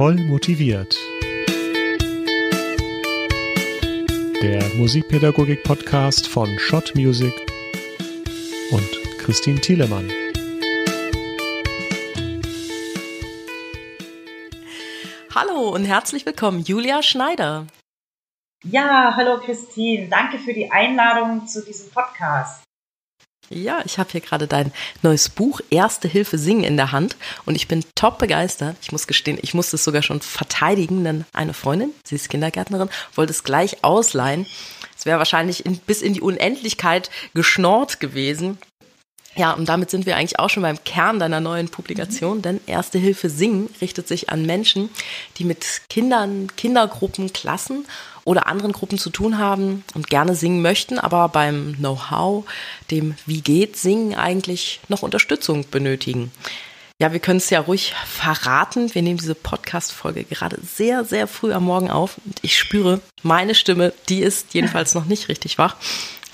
Voll motiviert. Der Musikpädagogik-Podcast von Schott Music und Christine Thielemann. Hallo und herzlich willkommen, Julia Schneider. Ja, hallo Christine. Danke für die Einladung zu diesem Podcast. Ja, ich habe hier gerade dein neues Buch Erste Hilfe singen in der Hand und ich bin top begeistert. Ich muss gestehen, ich musste es sogar schon verteidigen, denn eine Freundin, sie ist Kindergärtnerin, wollte es gleich ausleihen. Es wäre wahrscheinlich in, bis in die Unendlichkeit geschnort gewesen. Ja, und damit sind wir eigentlich auch schon beim Kern deiner neuen Publikation, mhm. denn Erste Hilfe Singen richtet sich an Menschen, die mit Kindern, Kindergruppen, Klassen oder anderen Gruppen zu tun haben und gerne singen möchten, aber beim Know-how, dem Wie geht Singen eigentlich noch Unterstützung benötigen. Ja, wir können es ja ruhig verraten. Wir nehmen diese Podcast-Folge gerade sehr, sehr früh am Morgen auf und ich spüre, meine Stimme, die ist jedenfalls noch nicht richtig wach.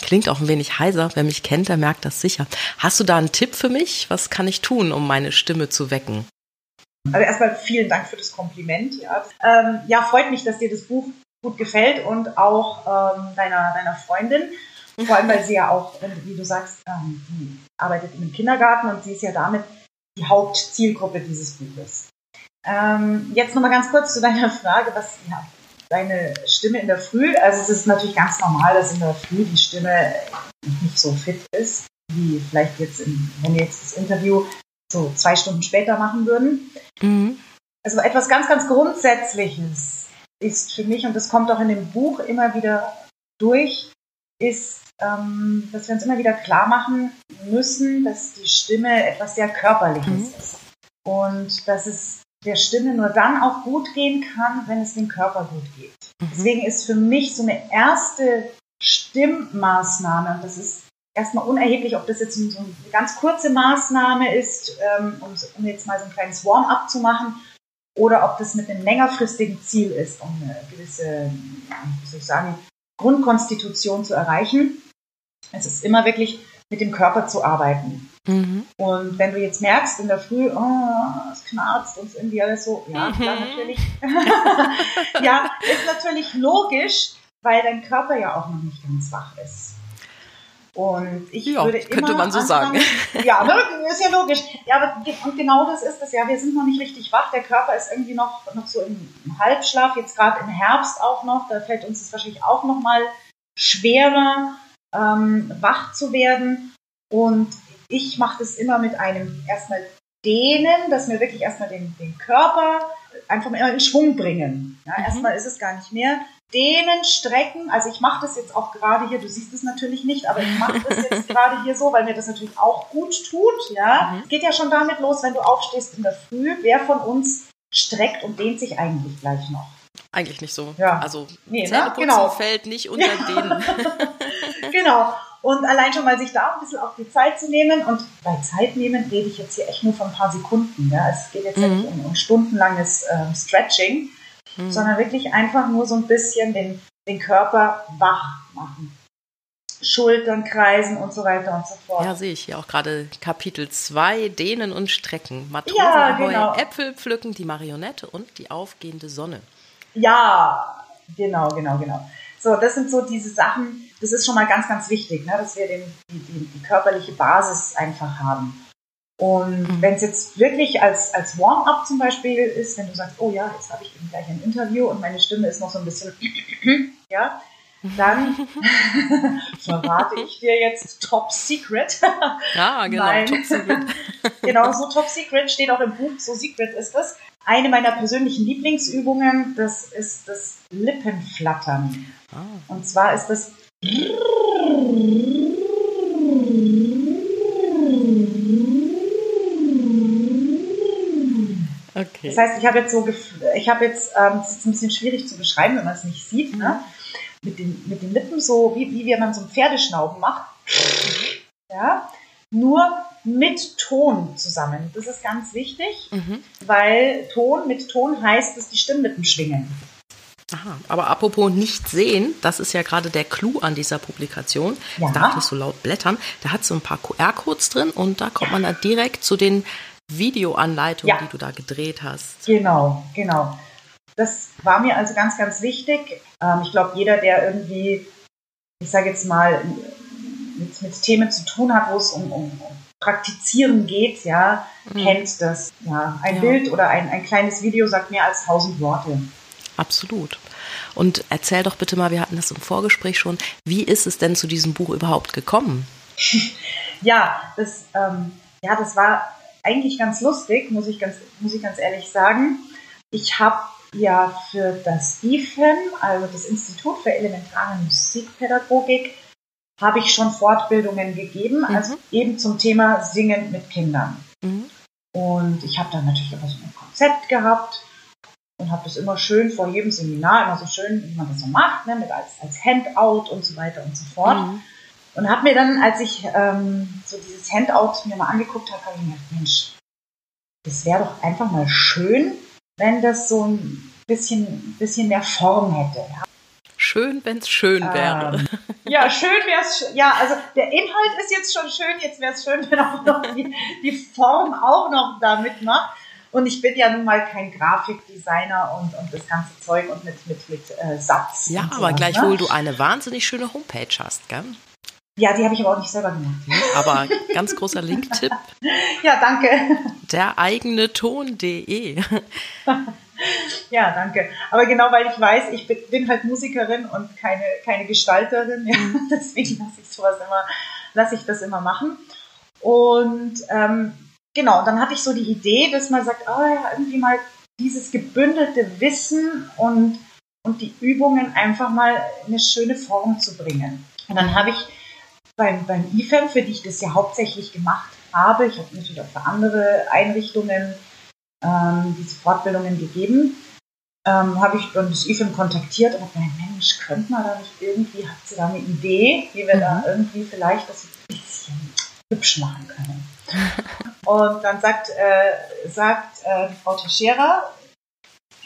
Klingt auch ein wenig heiser. Wer mich kennt, der merkt das sicher. Hast du da einen Tipp für mich? Was kann ich tun, um meine Stimme zu wecken? Also erstmal vielen Dank für das Kompliment. Ja, ähm, ja freut mich, dass dir das Buch gut gefällt und auch ähm, deiner, deiner Freundin. Vor allem, weil sie ja auch, wie du sagst, ähm, arbeitet im Kindergarten und sie ist ja damit die Hauptzielgruppe dieses Buches. Ähm, jetzt nochmal ganz kurz zu deiner Frage, was ja, deine Stimme in der Früh, also es ist natürlich ganz normal, dass in der Früh die Stimme nicht so fit ist, wie vielleicht jetzt, in, wenn wir jetzt das Interview so zwei Stunden später machen würden. Mhm. Also etwas ganz, ganz Grundsätzliches ist für mich, und das kommt auch in dem Buch immer wieder durch, ist, ähm, dass wir uns immer wieder klar machen müssen, dass die Stimme etwas sehr Körperliches mhm. ist. Und dass es der Stimme nur dann auch gut gehen kann, wenn es dem Körper gut geht. Mhm. Deswegen ist für mich so eine erste Stimmmaßnahme, und das ist erstmal unerheblich, ob das jetzt so eine ganz kurze Maßnahme ist, ähm, um, um jetzt mal so ein kleines Warm-up zu machen, oder ob das mit einem längerfristigen Ziel ist, um eine gewisse, wie soll ich sagen, Grundkonstitution zu erreichen. Es ist immer wirklich mit dem Körper zu arbeiten. Mhm. Und wenn du jetzt merkst in der Früh, oh, es knarzt uns irgendwie alles so, ja, mhm. klar, natürlich. ja, ist natürlich logisch, weil dein Körper ja auch noch nicht ganz wach ist. Und ich ja, würde könnte man so anfangen, sagen. Ja, ne, ist ja logisch. Ja, aber und genau das ist es ja. Wir sind noch nicht richtig wach. Der Körper ist irgendwie noch, noch so im Halbschlaf. Jetzt gerade im Herbst auch noch. Da fällt uns es wahrscheinlich auch noch mal schwerer, ähm, wach zu werden. Und ich mache das immer mit einem erstmal Dehnen, dass wir wirklich erstmal den, den Körper einfach mal in Schwung bringen. Ja, mhm. Erstmal ist es gar nicht mehr dehnen, strecken. Also ich mache das jetzt auch gerade hier, du siehst es natürlich nicht, aber ich mache das jetzt gerade hier so, weil mir das natürlich auch gut tut. Ja, mhm. geht ja schon damit los, wenn du aufstehst in der Früh. Wer von uns streckt und dehnt sich eigentlich gleich noch? Eigentlich nicht so. Ja. Also nee, ne? Genau. fällt nicht unter ja. denen. genau. Und allein schon mal sich da ein bisschen auch die Zeit zu nehmen. Und bei Zeit nehmen rede ich jetzt hier echt nur von ein paar Sekunden. Ja? Es geht jetzt mhm. nicht um, um stundenlanges äh, Stretching, mhm. sondern wirklich einfach nur so ein bisschen den, den Körper wach machen. Schultern kreisen und so weiter und so fort. Ja, sehe ich hier auch gerade Kapitel 2, Dehnen und Strecken. Matrosen ja, genau. Äpfel pflücken, die Marionette und die aufgehende Sonne. Ja, genau, genau, genau. So, das sind so diese Sachen, das ist schon mal ganz, ganz wichtig, ne, dass wir den, die, die, die körperliche Basis einfach haben. Und mhm. wenn es jetzt wirklich als, als Warm-up zum Beispiel ist, wenn du sagst, oh ja, jetzt habe ich eben gleich ein Interview und meine Stimme ist noch so ein bisschen, ja, dann verrate ich dir jetzt Top Secret. Ja, genau, Nein. Top Secret. genau, so Top Secret steht auch im Buch, so Secret ist es. Eine meiner persönlichen Lieblingsübungen, das ist das Lippenflattern. Ah. Und zwar ist das Okay. Das heißt, ich habe jetzt so, ich habe jetzt, ähm, das ist ein bisschen schwierig zu beschreiben, wenn man es nicht sieht, ne? mit, den, mit den Lippen so, wie, wie wenn man so ein Pferdeschnauben macht. Ja, nur mit Ton zusammen. Das ist ganz wichtig, mhm. weil Ton mit Ton heißt, dass die Stimmlippen schwingen. Aha, aber apropos nicht sehen, das ist ja gerade der Clou an dieser Publikation. Ja. Ich darf nicht so laut blättern. Da hat so ein paar QR-Codes drin und da kommt man dann direkt zu den Videoanleitung, ja. die du da gedreht hast. Genau, genau. Das war mir also ganz, ganz wichtig. Ähm, ich glaube, jeder, der irgendwie, ich sage jetzt mal, mit, mit Themen zu tun hat, wo es um, um, um Praktizieren geht, ja, mhm. kennt das. Ja, ein ja. Bild oder ein, ein kleines Video sagt mehr als tausend Worte. Absolut. Und erzähl doch bitte mal, wir hatten das im Vorgespräch schon, wie ist es denn zu diesem Buch überhaupt gekommen? ja, das, ähm, ja, das war eigentlich ganz lustig, muss ich ganz, muss ich ganz ehrlich sagen. Ich habe ja für das IFEM, also das Institut für elementare Musikpädagogik, habe ich schon Fortbildungen gegeben, mhm. also eben zum Thema Singen mit Kindern. Mhm. Und ich habe dann natürlich immer so ein Konzept gehabt und habe das immer schön vor jedem Seminar, immer so schön, wie man das so macht, ne, mit als, als Handout und so weiter und so fort. Mhm. Und habe mir dann, als ich ähm, so dieses Handout mir mal angeguckt habe, habe ich mir gedacht, Mensch, das wäre doch einfach mal schön, wenn das so ein bisschen, bisschen mehr Form hätte. Ja. Schön, wenn es schön wäre. Ähm, ja, schön wäre es. Ja, also der Inhalt ist jetzt schon schön. Jetzt wäre es schön, wenn auch noch die, die Form auch noch da mitmacht. Und ich bin ja nun mal kein Grafikdesigner und, und das ganze Zeug und mit, mit, mit äh, Satz. Ja, aber so, gleichwohl ne? du eine wahnsinnig schöne Homepage hast, gell? Ja, die habe ich aber auch nicht selber gemacht. Aber ganz großer Link-Tipp. ja, danke. Der eigene Ton.de. ja, danke. Aber genau, weil ich weiß, ich bin halt Musikerin und keine, keine Gestalterin. Ja, mhm. deswegen lasse ich sowas immer, lasse ich das immer machen. Und ähm, genau, dann hatte ich so die Idee, dass man sagt, oh ja, irgendwie mal dieses gebündelte Wissen und, und die Übungen einfach mal in eine schöne Form zu bringen. Und dann habe ich beim, beim IFEM, für die ich das ja hauptsächlich gemacht habe, ich habe natürlich auch für andere Einrichtungen ähm, diese Fortbildungen gegeben, ähm, habe ich dann das IFEM kontaktiert und habe gesagt, Mensch, könnte man da nicht irgendwie, hat sie da eine Idee, wie wir mhm. da irgendwie vielleicht das ein bisschen hübsch machen können? und dann sagt, äh, sagt äh, Frau Teixeira,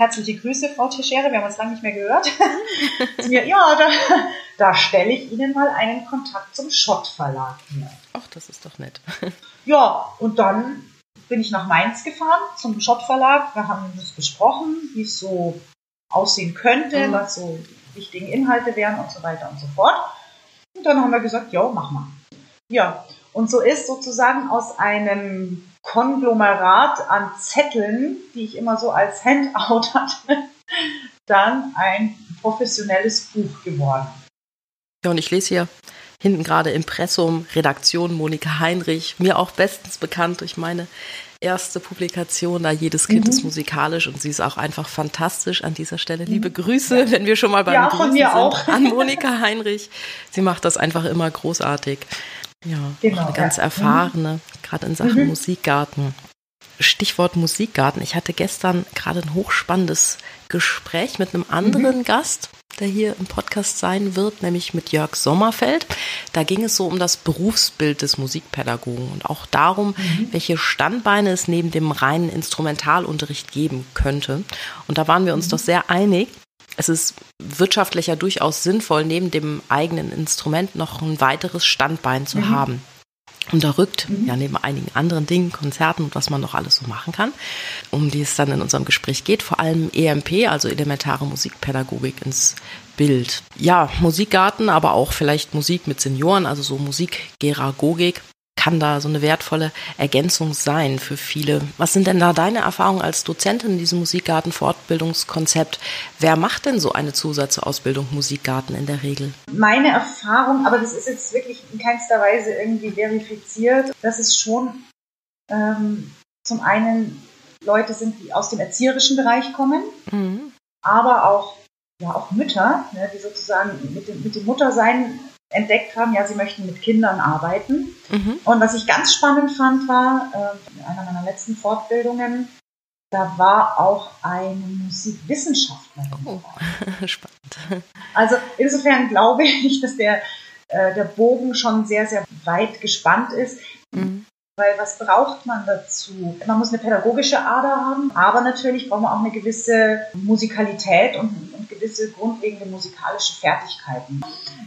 Herzliche Grüße, Frau Teixeira, wir haben uns lange nicht mehr gehört. ja, da, da stelle ich Ihnen mal einen Kontakt zum Schott Verlag her. Ach, das ist doch nett. ja, und dann bin ich nach Mainz gefahren zum Schott Verlag. Wir haben das besprochen, wie es so aussehen könnte, mhm. was so die wichtigen Inhalte wären und so weiter und so fort. Und dann haben wir gesagt, ja, mach mal. Ja, und so ist sozusagen aus einem Konglomerat an Zetteln, die ich immer so als Handout hatte, dann ein professionelles Buch geworden. Ja, und ich lese hier hinten gerade Impressum, Redaktion Monika Heinrich, mir auch bestens bekannt durch meine erste Publikation, da jedes Kind mhm. ist musikalisch und sie ist auch einfach fantastisch an dieser Stelle. Liebe mhm. Grüße, ja. wenn wir schon mal beim ja, Grüßen sind, auch. an Monika Heinrich. Sie macht das einfach immer großartig. Ja, genau, eine ganz ja. erfahrene, mhm. gerade in Sachen mhm. Musikgarten. Stichwort Musikgarten. Ich hatte gestern gerade ein hochspannendes Gespräch mit einem anderen mhm. Gast, der hier im Podcast sein wird, nämlich mit Jörg Sommerfeld. Da ging es so um das Berufsbild des Musikpädagogen und auch darum, mhm. welche Standbeine es neben dem reinen Instrumentalunterricht geben könnte. Und da waren wir uns mhm. doch sehr einig, es ist wirtschaftlicher durchaus sinnvoll, neben dem eigenen Instrument noch ein weiteres Standbein zu mhm. haben. Und da rückt, mhm. ja, neben einigen anderen Dingen, Konzerten und was man noch alles so machen kann, um die es dann in unserem Gespräch geht, vor allem EMP, also elementare Musikpädagogik ins Bild. Ja, Musikgarten, aber auch vielleicht Musik mit Senioren, also so Musikgeragogik kann da so eine wertvolle Ergänzung sein für viele. Was sind denn da deine Erfahrungen als Dozentin in diesem Musikgarten-Fortbildungskonzept? Wer macht denn so eine Zusatzausbildung Musikgarten in der Regel? Meine Erfahrung, aber das ist jetzt wirklich in keinster Weise irgendwie verifiziert, dass es schon ähm, zum einen Leute sind, die aus dem erzieherischen Bereich kommen, mhm. aber auch ja auch Mütter, ne, die sozusagen mit dem, mit dem Muttersein entdeckt haben, ja, sie möchten mit Kindern arbeiten. Mhm. Und was ich ganz spannend fand, war, äh, in einer meiner letzten Fortbildungen, da war auch eine Musikwissenschaftlerin. Oh, spannend. Also insofern glaube ich, dass der, äh, der Bogen schon sehr, sehr weit gespannt ist. Mhm. Weil was braucht man dazu? Man muss eine pädagogische Ader haben, aber natürlich braucht man auch eine gewisse Musikalität und, und gewisse grundlegende musikalische Fertigkeiten.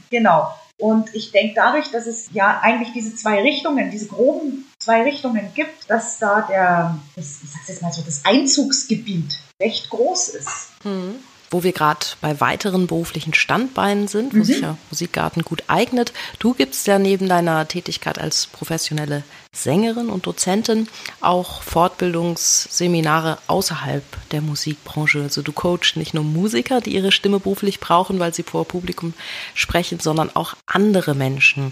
Genau. Und ich denke dadurch, dass es ja eigentlich diese zwei Richtungen, diese groben zwei Richtungen gibt, dass da der, ich sag's jetzt mal so, das Einzugsgebiet recht groß ist. Mhm wo wir gerade bei weiteren beruflichen Standbeinen sind, wo mhm. sich ja Musikgarten gut eignet. Du gibst ja neben deiner Tätigkeit als professionelle Sängerin und Dozentin auch Fortbildungsseminare außerhalb der Musikbranche. Also du coachst nicht nur Musiker, die ihre Stimme beruflich brauchen, weil sie vor Publikum sprechen, sondern auch andere Menschen.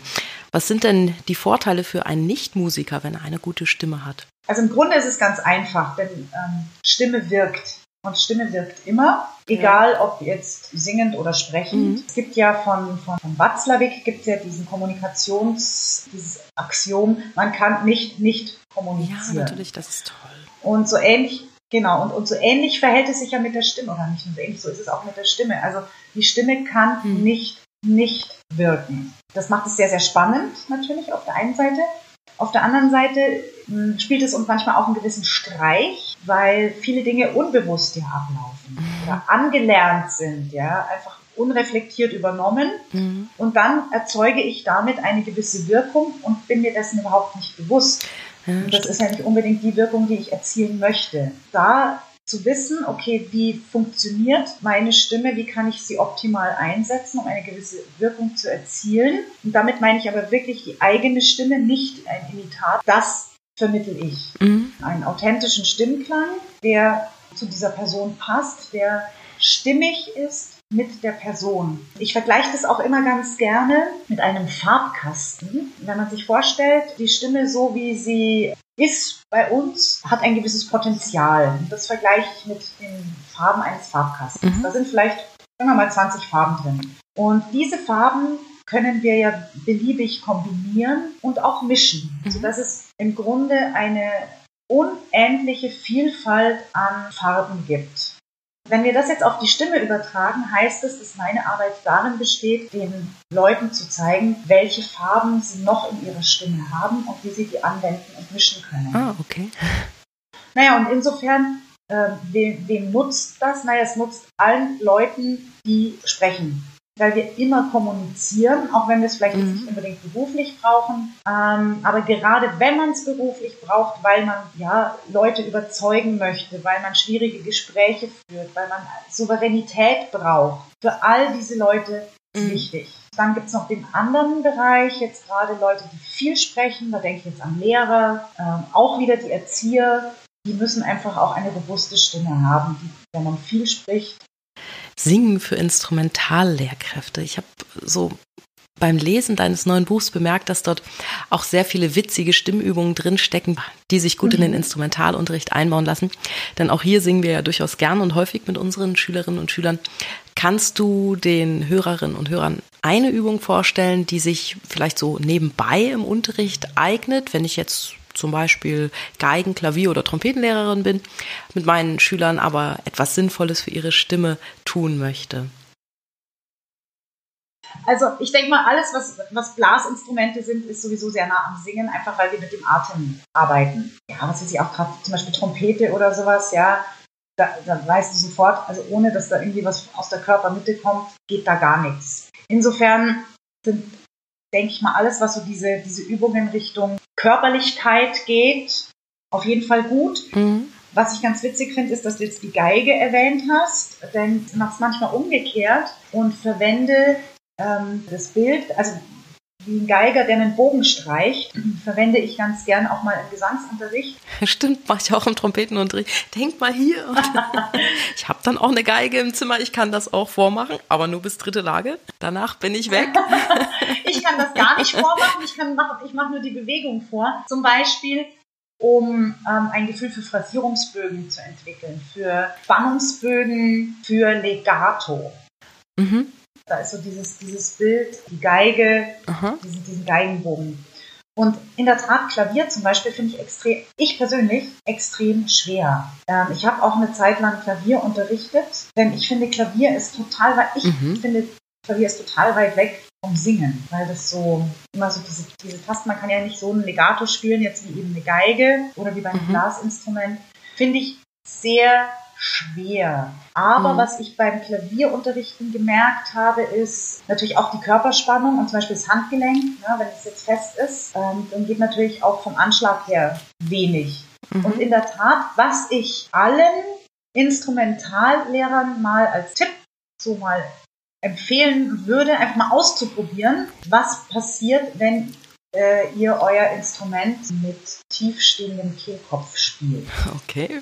Was sind denn die Vorteile für einen Nichtmusiker, wenn er eine gute Stimme hat? Also im Grunde ist es ganz einfach, denn ähm, Stimme wirkt. Und Stimme wirkt immer, egal ob jetzt singend oder sprechend. Mhm. Es gibt ja von, von, von Watzlawick gibt ja diesen Kommunikations, dieses Axiom, man kann nicht nicht kommunizieren. Ja, natürlich, das ist toll. Und so ähnlich, genau, und, und so ähnlich verhält es sich ja mit der Stimme, oder nicht nur so ähnlich, so ist es auch mit der Stimme. Also die Stimme kann mhm. nicht nicht wirken. Das macht es sehr, sehr spannend natürlich auf der einen Seite. Auf der anderen Seite hm, spielt es uns manchmal auch einen gewissen Streich, weil viele Dinge unbewusst ja ablaufen mhm. oder angelernt sind, ja, einfach unreflektiert übernommen. Mhm. Und dann erzeuge ich damit eine gewisse Wirkung und bin mir dessen überhaupt nicht bewusst. Ja, das ist ja nicht unbedingt die Wirkung, die ich erzielen möchte. Da zu wissen, okay, wie funktioniert meine Stimme, wie kann ich sie optimal einsetzen, um eine gewisse Wirkung zu erzielen. Und damit meine ich aber wirklich die eigene Stimme, nicht ein Imitat. Das vermittel ich. Mhm. Einen authentischen Stimmklang, der zu dieser Person passt, der stimmig ist mit der Person. Ich vergleiche das auch immer ganz gerne mit einem Farbkasten. Wenn man sich vorstellt, die Stimme so wie sie ist bei uns, hat ein gewisses Potenzial. Das vergleiche ich mit den Farben eines Farbkastens. Mhm. Da sind vielleicht, sagen wir mal, 20 Farben drin. Und diese Farben können wir ja beliebig kombinieren und auch mischen, mhm. sodass es im Grunde eine unendliche Vielfalt an Farben gibt. Wenn wir das jetzt auf die Stimme übertragen, heißt es, dass meine Arbeit darin besteht, den Leuten zu zeigen, welche Farben sie noch in ihrer Stimme haben und wie sie die anwenden und mischen können. Ah, okay. Naja, und insofern, äh, wem, wem nutzt das? Naja, es nutzt allen Leuten, die sprechen weil wir immer kommunizieren, auch wenn wir es vielleicht mhm. nicht unbedingt beruflich brauchen. Ähm, aber gerade wenn man es beruflich braucht, weil man ja Leute überzeugen möchte, weil man schwierige Gespräche führt, weil man Souveränität braucht, für all diese Leute ist mhm. wichtig. Dann gibt es noch den anderen Bereich, jetzt gerade Leute, die viel sprechen, da denke ich jetzt an Lehrer, ähm, auch wieder die Erzieher, die müssen einfach auch eine robuste Stimme haben, die, wenn man viel spricht, Singen für Instrumentallehrkräfte. Ich habe so beim Lesen deines neuen Buchs bemerkt, dass dort auch sehr viele witzige Stimmübungen drinstecken, die sich gut in den mhm. Instrumentalunterricht einbauen lassen. Denn auch hier singen wir ja durchaus gern und häufig mit unseren Schülerinnen und Schülern. Kannst du den Hörerinnen und Hörern eine Übung vorstellen, die sich vielleicht so nebenbei im Unterricht eignet, wenn ich jetzt zum Beispiel Geigen, Klavier oder Trompetenlehrerin bin, mit meinen Schülern aber etwas Sinnvolles für ihre Stimme tun möchte? Also ich denke mal, alles, was, was Blasinstrumente sind, ist sowieso sehr nah am Singen, einfach weil wir mit dem Atem arbeiten. Ja, was weiß ich auch gerade, zum Beispiel Trompete oder sowas, ja, da, da weißt du sofort, also ohne dass da irgendwie was aus der Körpermitte kommt, geht da gar nichts. Insofern sind denke ich mal, alles, was so diese, diese Übungen Richtung Körperlichkeit geht, auf jeden Fall gut. Mhm. Was ich ganz witzig finde, ist, dass du jetzt die Geige erwähnt hast, denn ich mache es manchmal umgekehrt und verwende ähm, das Bild, also wie ein Geiger, der einen Bogen streicht, verwende ich ganz gern auch mal im Gesangsunterricht. Stimmt, mache ich auch im Trompetenunterricht. Denk mal hier. ich habe dann auch eine Geige im Zimmer, ich kann das auch vormachen, aber nur bis dritte Lage. Danach bin ich weg. ich kann das gar nicht vormachen, ich, kann machen, ich mache nur die Bewegung vor. Zum Beispiel um ähm, ein Gefühl für Phrasierungsbögen zu entwickeln, für Spannungsbögen, für Legato. Mhm. Da ist so dieses, dieses Bild, die Geige, diesen, diesen Geigenbogen. Und in der Tat, Klavier zum Beispiel finde ich extrem, ich persönlich extrem schwer. Ähm, ich habe auch eine Zeit lang Klavier unterrichtet, denn ich finde, Klavier ist total weit, ich mhm. finde, Klavier ist total weit weg vom Singen, weil das so immer so diese, diese Tasten, man kann ja nicht so ein Legato spielen, jetzt wie eben eine Geige oder wie beim mhm. Blasinstrument, finde ich sehr schwer. Aber Mhm. was ich beim Klavierunterrichten gemerkt habe, ist natürlich auch die Körperspannung und zum Beispiel das Handgelenk. Ne, wenn es jetzt fest ist, ähm, dann geht natürlich auch vom Anschlag her wenig. Mhm. Und in der Tat, was ich allen Instrumentallehrern mal als Tipp so mal empfehlen würde, einfach mal auszuprobieren, was passiert, wenn äh, ihr euer Instrument mit tiefstehendem Kehlkopf spielt. Okay.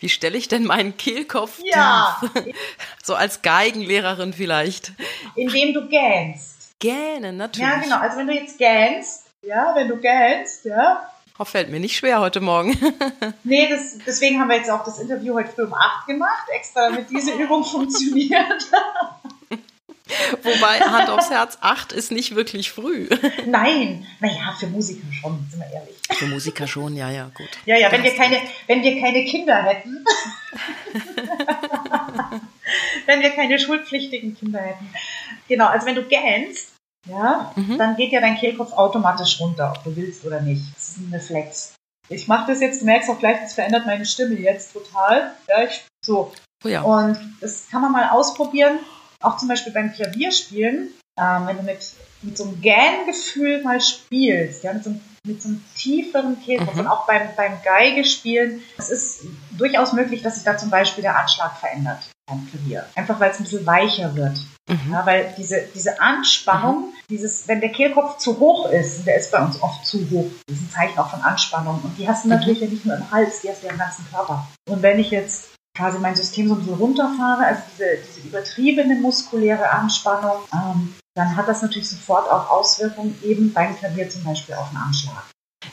Wie stelle ich denn meinen Kehlkopf Ja. tief? So als Geigenlehrerin vielleicht. Indem du gähnst. Gähnen, natürlich. Ja, genau. Also wenn du jetzt gähnst, ja, wenn du gähnst, ja. Oh, fällt mir nicht schwer heute Morgen. Nee, das, deswegen haben wir jetzt auch das Interview heute früh um 8 gemacht, extra damit diese Übung funktioniert. Wobei, Hand aufs Herz, acht ist nicht wirklich früh. Nein, naja, für Musiker schon, sind wir ehrlich. Für Musiker schon, ja, ja, gut. Ja, ja, wenn wir keine, wenn wir keine Kinder hätten. wenn wir keine schulpflichtigen Kinder hätten. Genau, also wenn du gähnst, ja, Mhm. dann geht ja dein Kehlkopf automatisch runter, ob du willst oder nicht. Das ist ein Reflex. Ich mache das jetzt, du merkst auch gleich, das verändert meine Stimme jetzt total. Ja, ich, so. Oh ja. Und das kann man mal ausprobieren, auch zum Beispiel beim Klavierspielen, ähm, wenn du mit, mit so einem Gähngefühl mal spielst, ja, mit so einem, mit so einem tieferen Kehlkopf Mhm. und auch beim, beim Geigespielen. Es ist durchaus möglich, dass sich da zum Beispiel der Anschlag verändert beim Klavier. Einfach weil es ein bisschen weicher wird. Mhm. Ja, weil diese, diese Anspannung, dieses, wenn der Kehlkopf zu hoch ist, der ist bei uns oft zu hoch, das ist ein Zeichen auch von Anspannung. Und die hast du Mhm. natürlich ja nicht nur im Hals, die hast du ja im ganzen Körper. Und wenn ich jetzt quasi mein System so ein bisschen runterfahre, also diese, diese übertriebene muskuläre Anspannung, ähm, dann hat das natürlich sofort auch Auswirkungen eben beim Klavier zum Beispiel auf den Anschlag.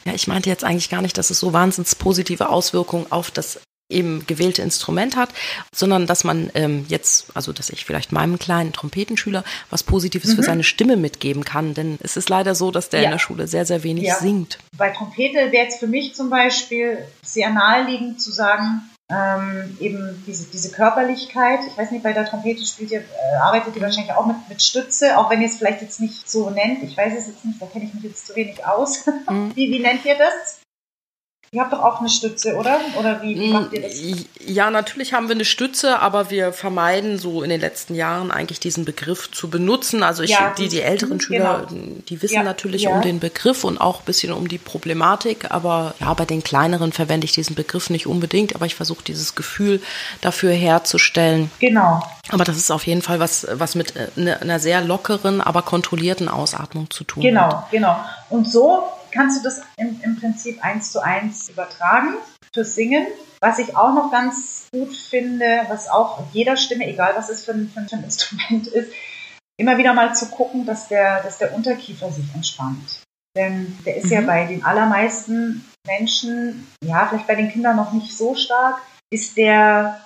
Ja, ich meinte jetzt eigentlich gar nicht, dass es so wahnsinns positive Auswirkungen auf das eben gewählte Instrument hat, sondern dass man ähm, jetzt, also dass ich vielleicht meinem kleinen Trompetenschüler was Positives für Mhm. seine Stimme mitgeben kann. Denn es ist leider so, dass der Ja. in der Schule sehr, sehr wenig Ja. singt. Bei Trompete wäre jetzt für mich zum Beispiel sehr naheliegend zu sagen, ähm, eben diese, diese Körperlichkeit. Ich weiß nicht, bei der Trompete spielt ihr, äh, arbeitet ihr wahrscheinlich auch mit, mit Stütze, auch wenn ihr es vielleicht jetzt nicht so nennt. Ich weiß es jetzt nicht, da kenne ich mich jetzt zu wenig aus. Mhm. wie, wie nennt ihr das? Ihr habt doch auch eine Stütze, oder? Oder wie, wie macht ihr das? Ja, natürlich haben wir eine Stütze, aber wir vermeiden so in den letzten Jahren eigentlich diesen Begriff zu benutzen. Also ich, Ja, die, die älteren mhm, Schüler, genau. die wissen Ja, natürlich ja. um den Begriff und auch ein bisschen um die Problematik, aber ja, bei den kleineren verwende ich diesen Begriff nicht unbedingt, aber ich versuche dieses Gefühl dafür herzustellen. Genau. Aber das ist auf jeden Fall was, was mit äh, ne- einer sehr lockeren, aber kontrollierten Ausatmung zu tun hat. Genau, genau. Und so kannst du das im, im Prinzip eins zu eins übertragen fürs Singen. Was ich auch noch ganz gut finde, was auch jeder Stimme, egal was es für ein, für ein, Instrument ist, immer wieder mal zu gucken, dass der, dass der Unterkiefer sich entspannt. Denn der ist ja Mhm. bei den allermeisten Menschen, ja, vielleicht bei den Kindern noch nicht so stark, ist der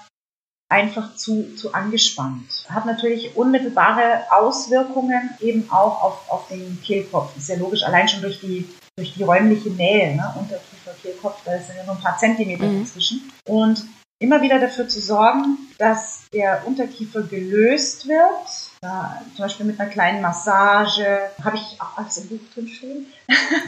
einfach zu, zu angespannt. Hat natürlich unmittelbare Auswirkungen eben auch auf, auf den Kehlkopf. Ist ja logisch, allein schon durch die, durch die räumliche Nähe, ne? Unterkiefer, Kehlkopf, da sind ja nur ein paar Zentimeter Mhm. dazwischen. Und immer wieder dafür zu sorgen, dass der Unterkiefer gelöst wird. Da, zum Beispiel mit einer kleinen Massage. Habe ich auch alles im Buch drin stehen.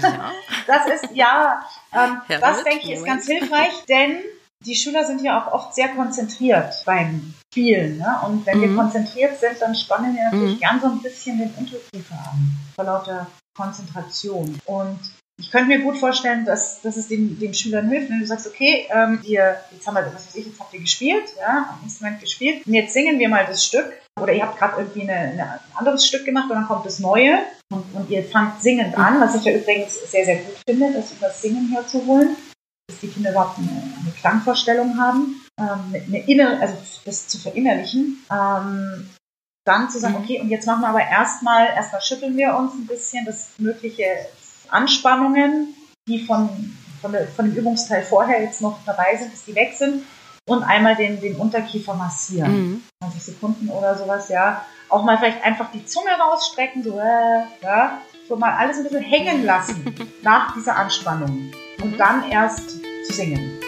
Ja. Das ist, ja, ähm, Her das denke ich ist ganz hilfreich, denn die Schüler sind ja auch oft sehr konzentriert beim Spielen. Ne? Und wenn wir Mhm. konzentriert sind, dann spannen wir natürlich Mhm. gern so ein bisschen den Unterkiefer an, vor lauter Konzentration. Und ich könnte mir gut vorstellen, dass, dass es den, den Schülern hilft, wenn du sagst, okay, ähm, ihr, jetzt haben wir, was weiß ich, jetzt habt ihr gespielt, ja, Instrument gespielt, und jetzt singen wir mal das Stück. Oder ihr habt gerade irgendwie eine, eine, ein anderes Stück gemacht und dann kommt das Neue und, und ihr fangt singend an, was ich ja übrigens sehr, sehr gut finde, das über das Singen herzuholen, dass die Kinder überhaupt eine, eine Klangvorstellung haben, ähm, eine, innere, also das zu verinnerlichen. Ähm, dann zu sagen, Mhm. okay, und jetzt machen wir aber erstmal, erstmal schütteln wir uns ein bisschen, dass mögliche Anspannungen, die von, von, der, von dem Übungsteil vorher jetzt noch dabei sind, dass die weg sind und einmal den, den Unterkiefer massieren. Mhm. 20 Sekunden oder sowas, ja. Auch mal vielleicht einfach die Zunge rausstrecken, so, äh, ja. So mal alles ein bisschen hängen lassen nach dieser Anspannung. Und Mhm. dann erst zu singen.